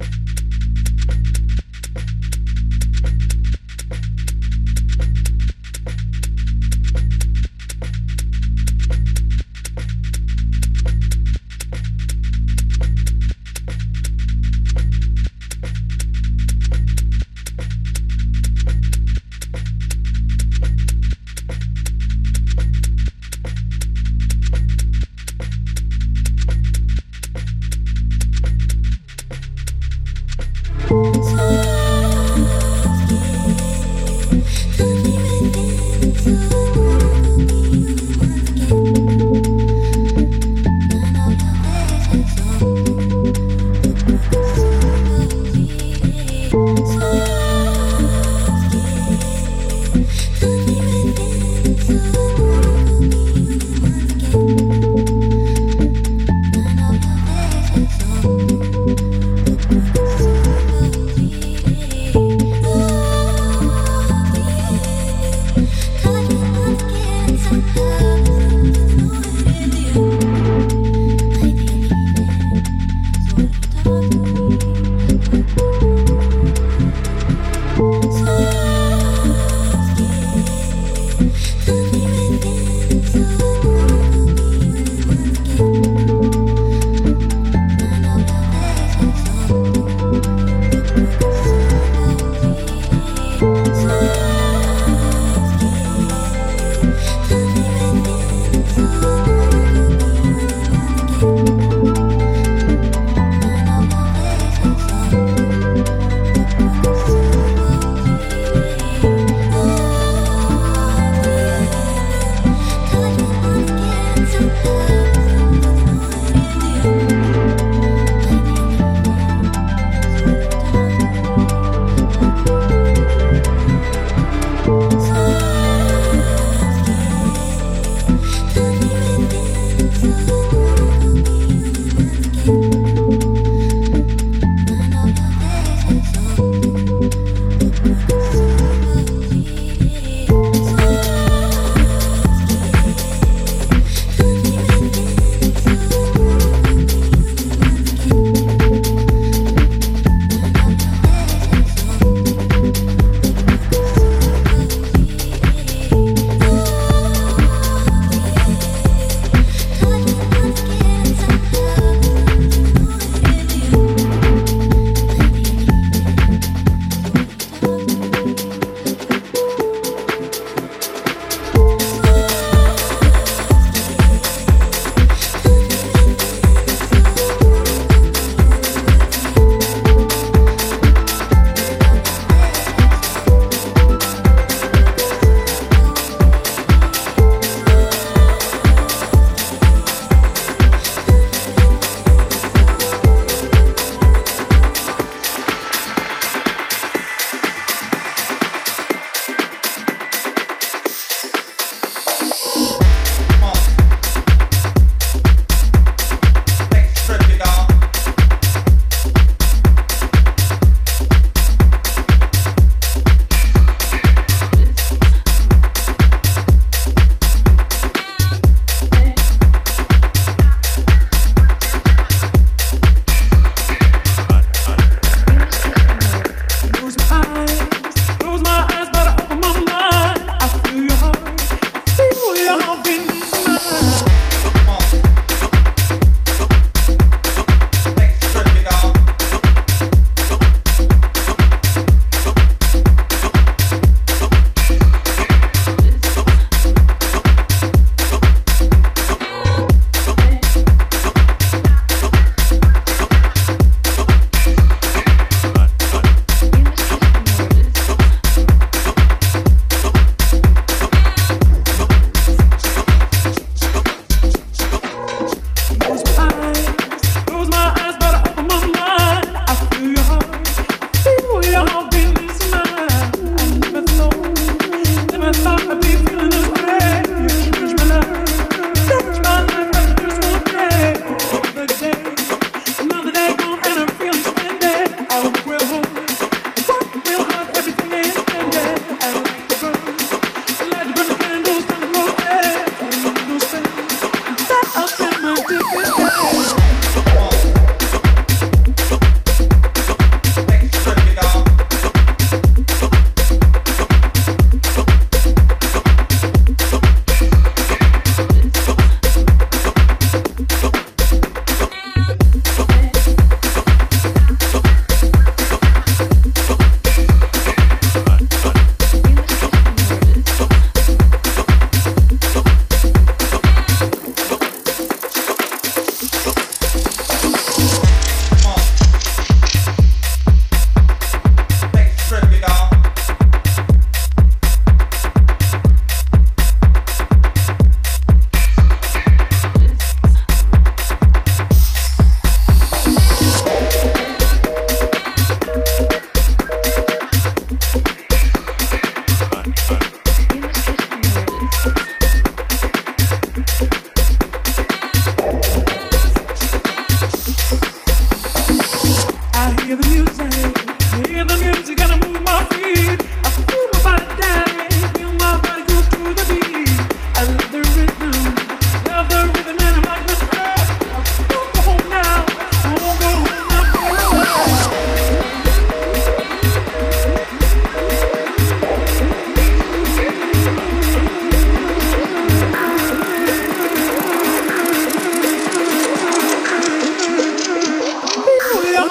you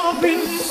I've been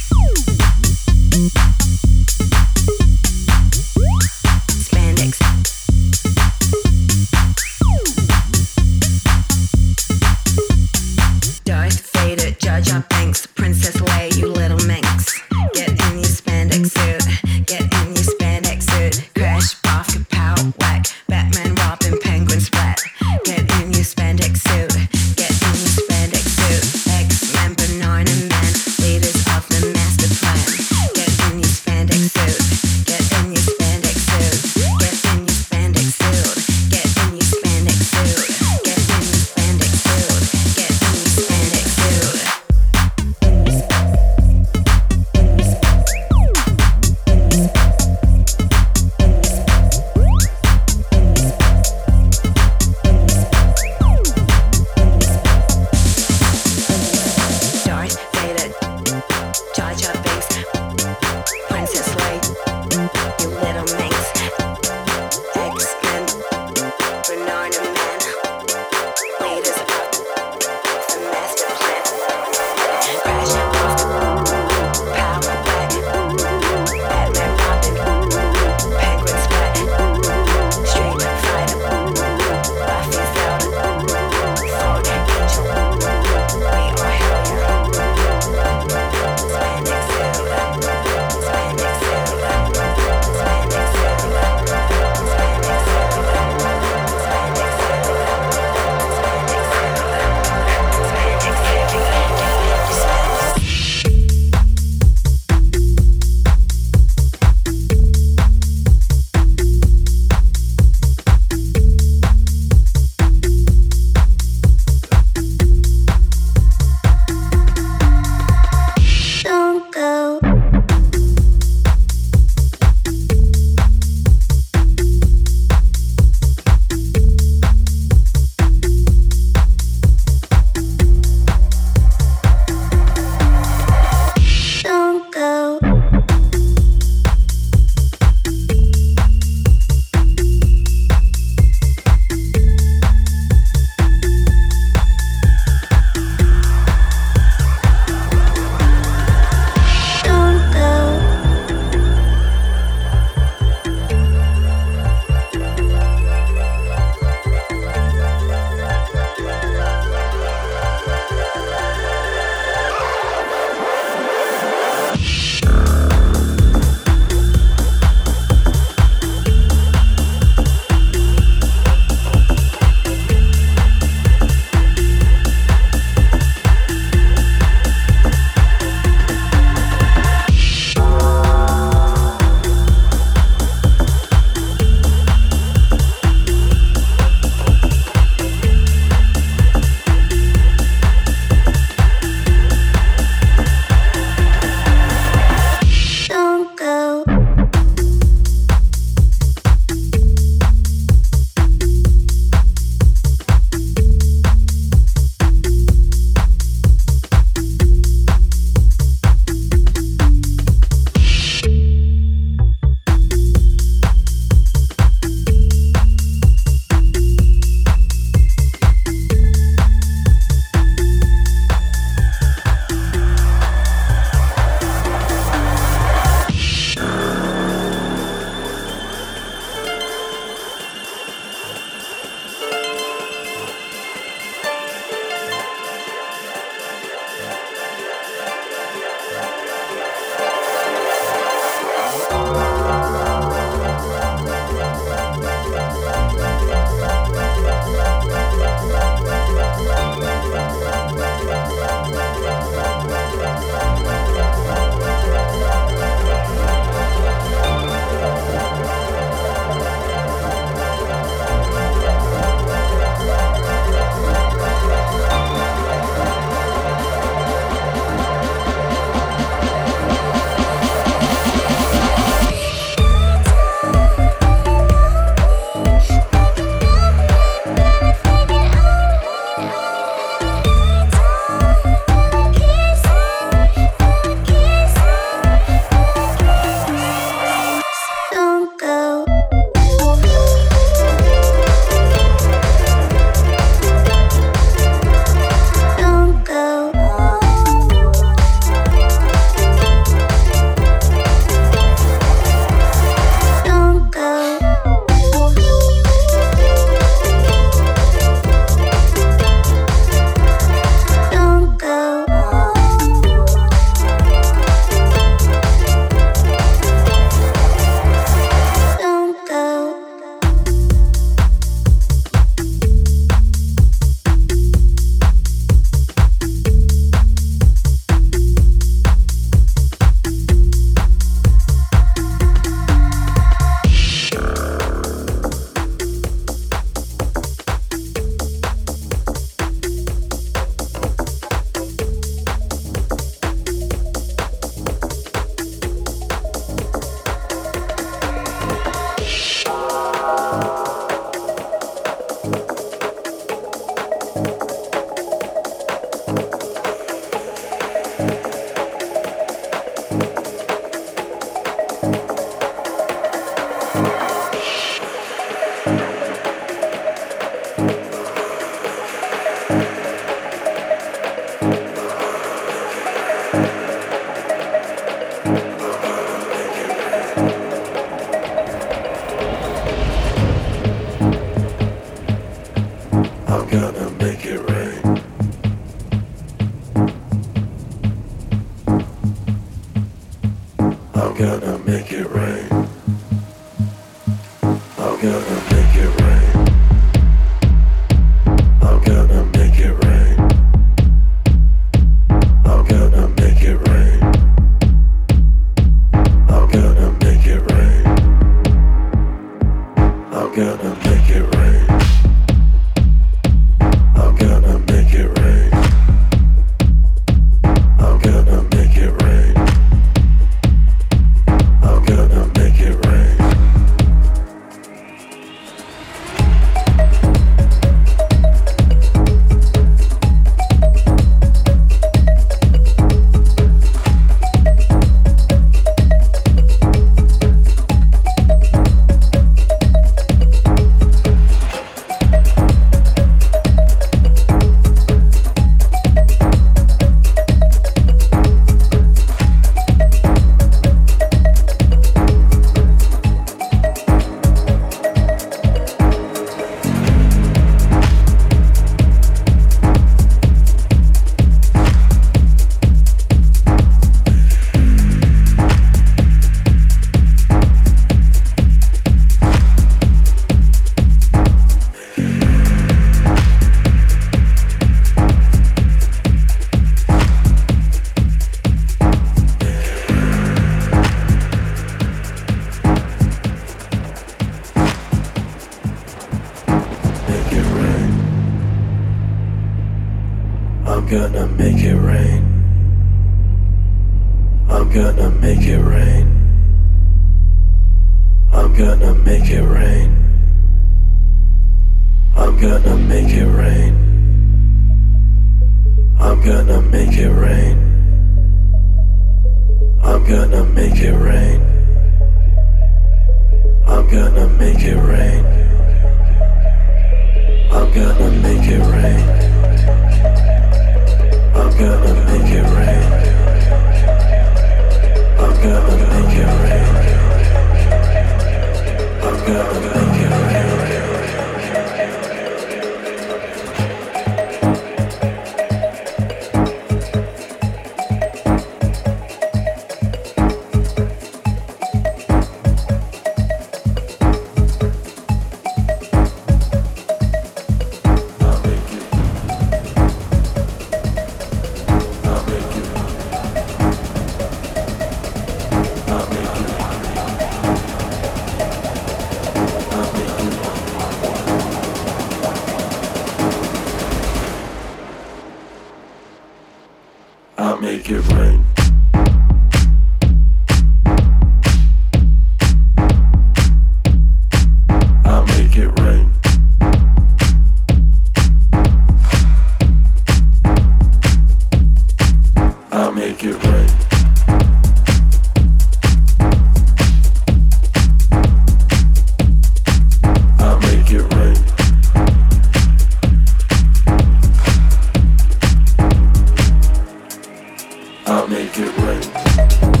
make it rain.